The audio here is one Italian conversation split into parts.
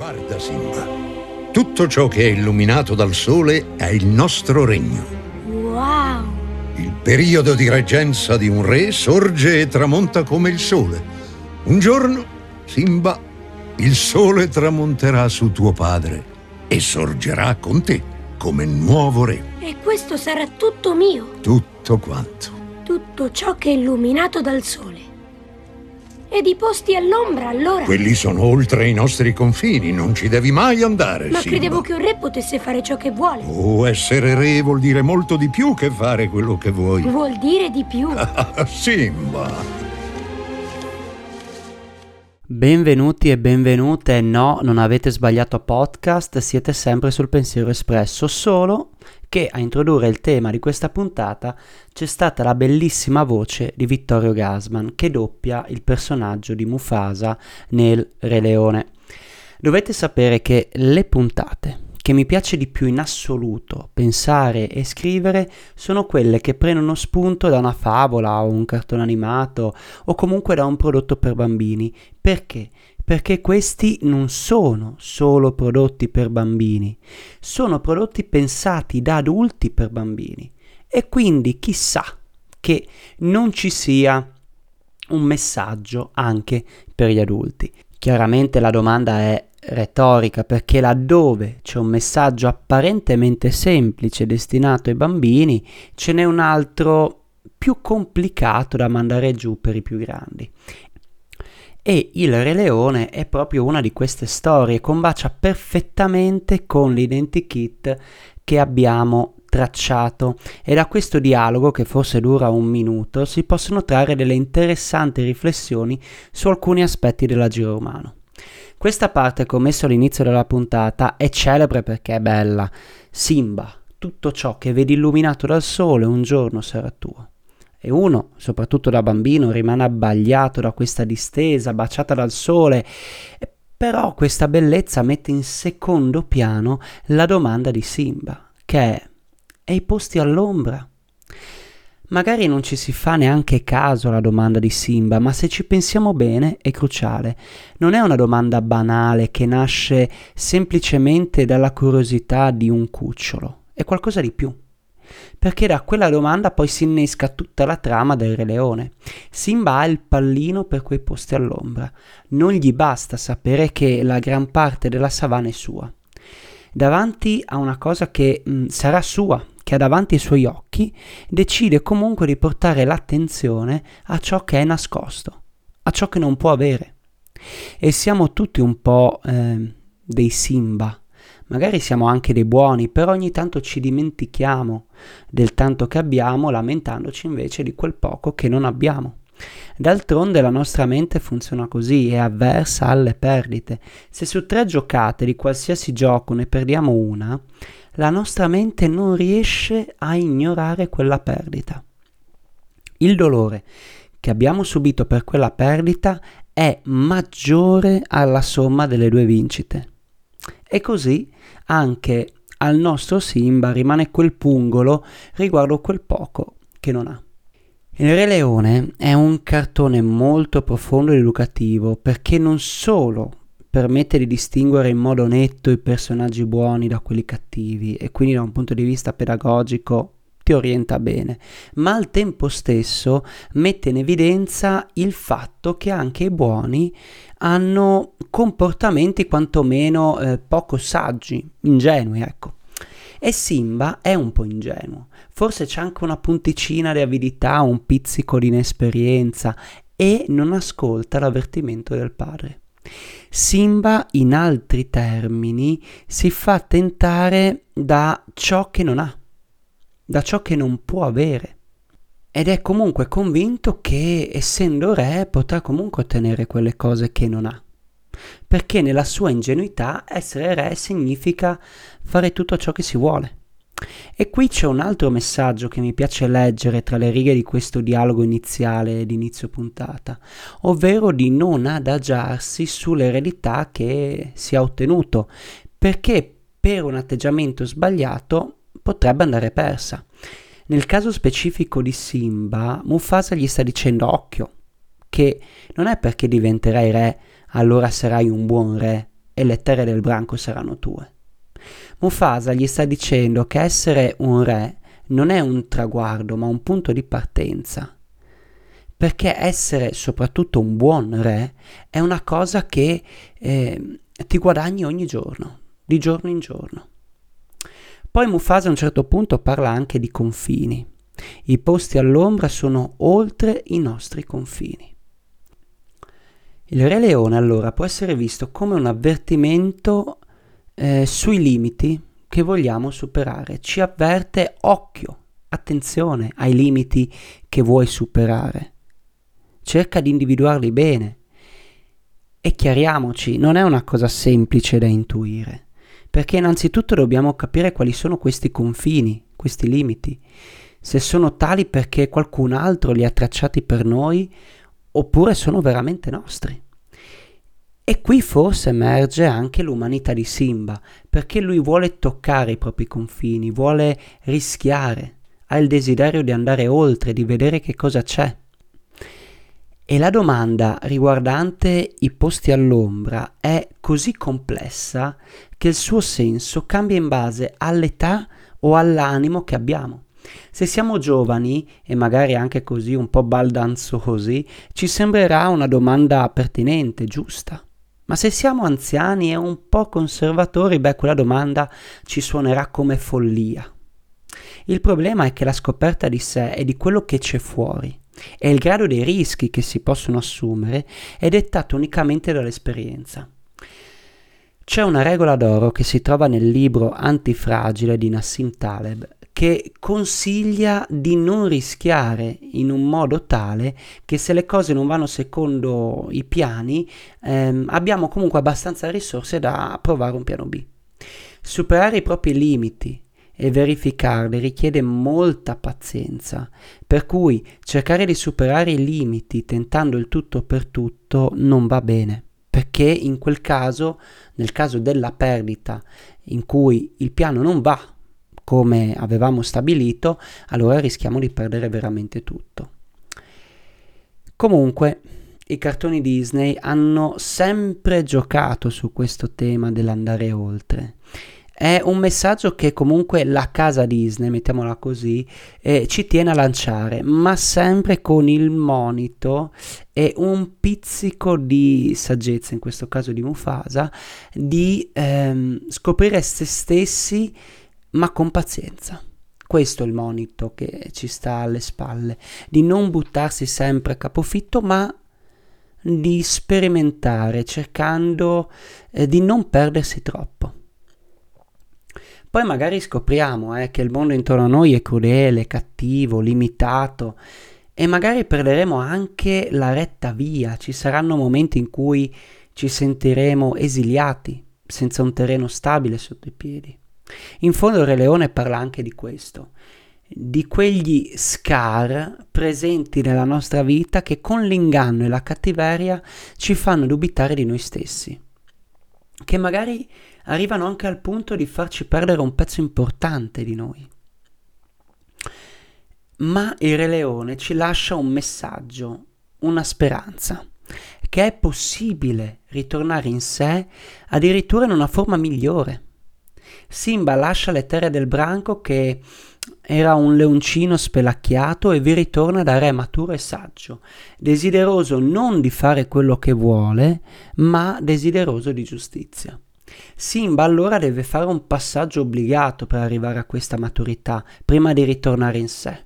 Guarda Simba, tutto ciò che è illuminato dal sole è il nostro regno. Wow! Il periodo di reggenza di un re sorge e tramonta come il sole. Un giorno, Simba, il sole tramonterà su tuo padre e sorgerà con te come nuovo re. E questo sarà tutto mio, Tutto quanto. tutto ciò che è illuminato dal sole. Ed i posti all'ombra allora? Quelli sono oltre i nostri confini, non ci devi mai andare, Ma Simba. credevo che un re potesse fare ciò che vuole. Oh, essere re vuol dire molto di più che fare quello che vuoi. Vuol dire di più. Simba. Benvenuti e benvenute, no, non avete sbagliato podcast, siete sempre sul pensiero espresso, solo che a introdurre il tema di questa puntata c'è stata la bellissima voce di Vittorio Gasman che doppia il personaggio di Mufasa nel Re Leone. Dovete sapere che le puntate che mi piace di più in assoluto pensare e scrivere sono quelle che prendono spunto da una favola o un cartone animato o comunque da un prodotto per bambini. Perché? Perché questi non sono solo prodotti per bambini, sono prodotti pensati da adulti per bambini. E quindi chissà che non ci sia un messaggio anche per gli adulti. Chiaramente la domanda è retorica perché laddove c'è un messaggio apparentemente semplice destinato ai bambini, ce n'è un altro più complicato da mandare giù per i più grandi. E il Re Leone è proprio una di queste storie, combacia perfettamente con l'identikit che abbiamo tracciato e da questo dialogo che forse dura un minuto si possono trarre delle interessanti riflessioni su alcuni aspetti dell'agire umano. Questa parte che ho messo all'inizio della puntata è celebre perché è bella. Simba, tutto ciò che vedi illuminato dal sole un giorno sarà tuo. E uno, soprattutto da bambino, rimane abbagliato da questa distesa, baciata dal sole. Però questa bellezza mette in secondo piano la domanda di Simba, che è: e i posti all'ombra? Magari non ci si fa neanche caso alla domanda di Simba, ma se ci pensiamo bene è cruciale. Non è una domanda banale che nasce semplicemente dalla curiosità di un cucciolo, è qualcosa di più. Perché da quella domanda poi si innesca tutta la trama del Re Leone. Simba ha il pallino per quei posti all'ombra. Non gli basta sapere che la gran parte della savana è sua. Davanti a una cosa che mh, sarà sua, che ha davanti ai suoi occhi, decide comunque di portare l'attenzione a ciò che è nascosto, a ciò che non può avere. E siamo tutti un po' eh, dei Simba. Magari siamo anche dei buoni, però ogni tanto ci dimentichiamo del tanto che abbiamo, lamentandoci invece di quel poco che non abbiamo. D'altronde la nostra mente funziona così, è avversa alle perdite. Se su tre giocate di qualsiasi gioco ne perdiamo una, la nostra mente non riesce a ignorare quella perdita. Il dolore che abbiamo subito per quella perdita è maggiore alla somma delle due vincite. E così anche al nostro Simba rimane quel pungolo riguardo quel poco che non ha. Il Re Leone è un cartone molto profondo ed educativo perché non solo permette di distinguere in modo netto i personaggi buoni da quelli cattivi e quindi da un punto di vista pedagogico ti orienta bene, ma al tempo stesso mette in evidenza il fatto che anche i buoni hanno comportamenti quantomeno eh, poco saggi, ingenui, ecco. E Simba è un po' ingenuo, forse c'è anche una punticina di avidità, un pizzico di inesperienza e non ascolta l'avvertimento del padre. Simba, in altri termini, si fa tentare da ciò che non ha, da ciò che non può avere. Ed è comunque convinto che, essendo re, potrà comunque ottenere quelle cose che non ha. Perché nella sua ingenuità essere re significa fare tutto ciò che si vuole. E qui c'è un altro messaggio che mi piace leggere tra le righe di questo dialogo iniziale di inizio puntata, ovvero di non adagiarsi sull'eredità che si è ottenuto, perché per un atteggiamento sbagliato potrebbe andare persa. Nel caso specifico di Simba, Mufasa gli sta dicendo occhio, che non è perché diventerai re allora sarai un buon re e le terre del branco saranno tue. Mufasa gli sta dicendo che essere un re non è un traguardo, ma un punto di partenza. Perché essere soprattutto un buon re è una cosa che eh, ti guadagni ogni giorno, di giorno in giorno. Poi Mufasa a un certo punto parla anche di confini. I posti all'ombra sono oltre i nostri confini. Il Re Leone allora può essere visto come un avvertimento eh, sui limiti che vogliamo superare. Ci avverte occhio, attenzione ai limiti che vuoi superare. Cerca di individuarli bene. E chiariamoci, non è una cosa semplice da intuire, perché innanzitutto dobbiamo capire quali sono questi confini, questi limiti, se sono tali perché qualcun altro li ha tracciati per noi oppure sono veramente nostri. E qui forse emerge anche l'umanità di Simba, perché lui vuole toccare i propri confini, vuole rischiare, ha il desiderio di andare oltre, di vedere che cosa c'è. E la domanda riguardante i posti all'ombra è così complessa che il suo senso cambia in base all'età o all'animo che abbiamo. Se siamo giovani e magari anche così un po' baldanzosi, ci sembrerà una domanda pertinente, giusta. Ma se siamo anziani e un po' conservatori, beh, quella domanda ci suonerà come follia. Il problema è che la scoperta di sé e di quello che c'è fuori e il grado dei rischi che si possono assumere è dettato unicamente dall'esperienza. C'è una regola d'oro che si trova nel libro Antifragile di Nassim Taleb che consiglia di non rischiare in un modo tale che se le cose non vanno secondo i piani ehm, abbiamo comunque abbastanza risorse da provare un piano B. Superare i propri limiti e verificarli richiede molta pazienza, per cui cercare di superare i limiti tentando il tutto per tutto non va bene perché in quel caso, nel caso della perdita in cui il piano non va come avevamo stabilito, allora rischiamo di perdere veramente tutto. Comunque, i cartoni Disney hanno sempre giocato su questo tema dell'andare oltre. È un messaggio che comunque la casa Disney, mettiamola così, eh, ci tiene a lanciare, ma sempre con il monito e un pizzico di saggezza, in questo caso di Mufasa, di ehm, scoprire se stessi ma con pazienza. Questo è il monito che ci sta alle spalle, di non buttarsi sempre a capofitto, ma di sperimentare, cercando eh, di non perdersi troppo. Poi magari scopriamo eh, che il mondo intorno a noi è crudele, cattivo, limitato e magari perderemo anche la retta via, ci saranno momenti in cui ci sentiremo esiliati, senza un terreno stabile sotto i piedi. In fondo Re Leone parla anche di questo, di quegli scar presenti nella nostra vita che con l'inganno e la cattiveria ci fanno dubitare di noi stessi, che magari arrivano anche al punto di farci perdere un pezzo importante di noi. Ma il Re Leone ci lascia un messaggio, una speranza, che è possibile ritornare in sé addirittura in una forma migliore Simba lascia le terre del branco che era un leoncino spelacchiato e vi ritorna da re maturo e saggio, desideroso non di fare quello che vuole, ma desideroso di giustizia. Simba allora deve fare un passaggio obbligato per arrivare a questa maturità, prima di ritornare in sé.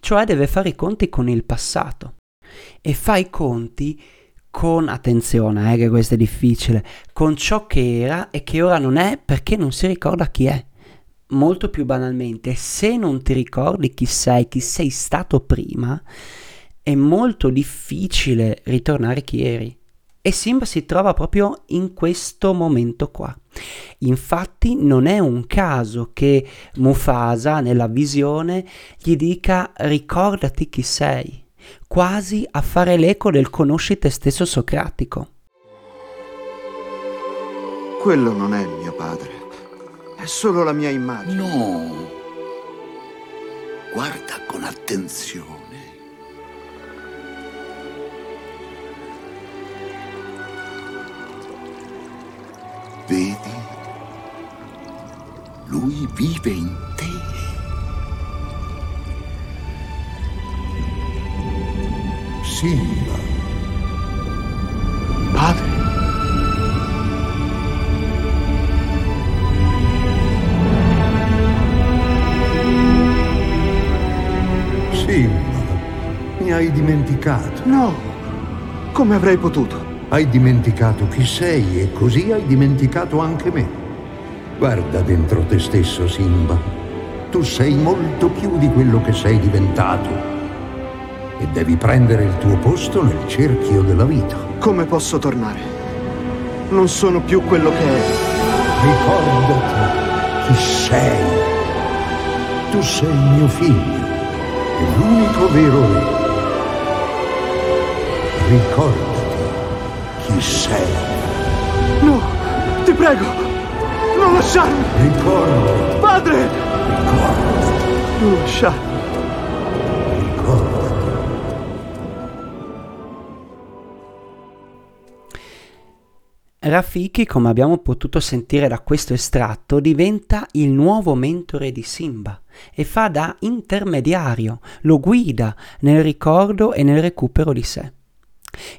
Cioè deve fare i conti con il passato. E fa i conti con attenzione, eh, che questo è difficile, con ciò che era e che ora non è perché non si ricorda chi è. Molto più banalmente, se non ti ricordi chi sei, chi sei stato prima, è molto difficile ritornare chi eri. E Simba si trova proprio in questo momento qua. Infatti non è un caso che Mufasa nella visione gli dica ricordati chi sei quasi a fare l'eco del conosci te stesso socratico. Quello non è mio padre, è solo la mia immagine. No, guarda con attenzione. Vedi? Lui vive in te. Simba, Padre, Simba, mi hai dimenticato. no! Come avrei potuto? Hai dimenticato chi sei e così hai dimenticato anche me. Guarda dentro te stesso, Simba. Tu sei molto più di quello che sei diventato. E devi prendere il tuo posto nel cerchio della vita. Come posso tornare? Non sono più quello che ero. Ricordati chi sei. Tu sei mio figlio e l'unico vero re. Ricordati chi sei. No! Ti prego! Non lasciarmi! Ricordati, Padre! ricordati, Non lasciarmi! Rafiki, come abbiamo potuto sentire da questo estratto, diventa il nuovo mentore di Simba e fa da intermediario, lo guida nel ricordo e nel recupero di sé.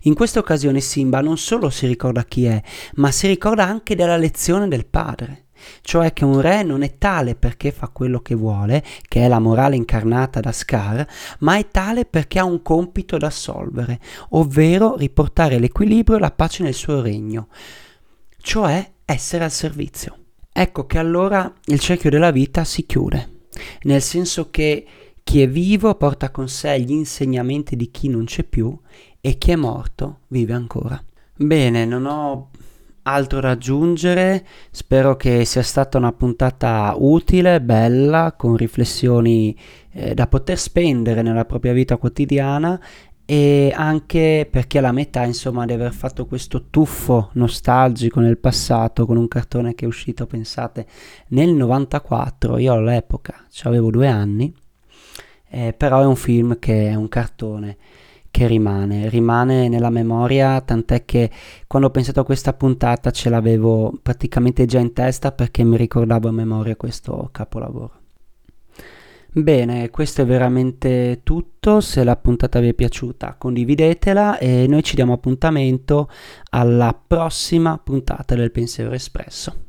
In questa occasione Simba non solo si ricorda chi è, ma si ricorda anche della lezione del padre, cioè che un re non è tale perché fa quello che vuole, che è la morale incarnata da Scar, ma è tale perché ha un compito da assolvere, ovvero riportare l'equilibrio e la pace nel suo regno, cioè essere al servizio. Ecco che allora il cerchio della vita si chiude, nel senso che chi è vivo porta con sé gli insegnamenti di chi non c'è più e chi è morto vive ancora. Bene, non ho altro da aggiungere, spero che sia stata una puntata utile, bella, con riflessioni eh, da poter spendere nella propria vita quotidiana e anche perché alla metà insomma di aver fatto questo tuffo nostalgico nel passato con un cartone che è uscito pensate nel 94 io all'epoca avevo due anni eh, però è un film che è un cartone che rimane, rimane nella memoria, tant'è che quando ho pensato a questa puntata ce l'avevo praticamente già in testa perché mi ricordavo a memoria questo capolavoro. Bene, questo è veramente tutto, se la puntata vi è piaciuta condividetela e noi ci diamo appuntamento alla prossima puntata del Pensiero Espresso.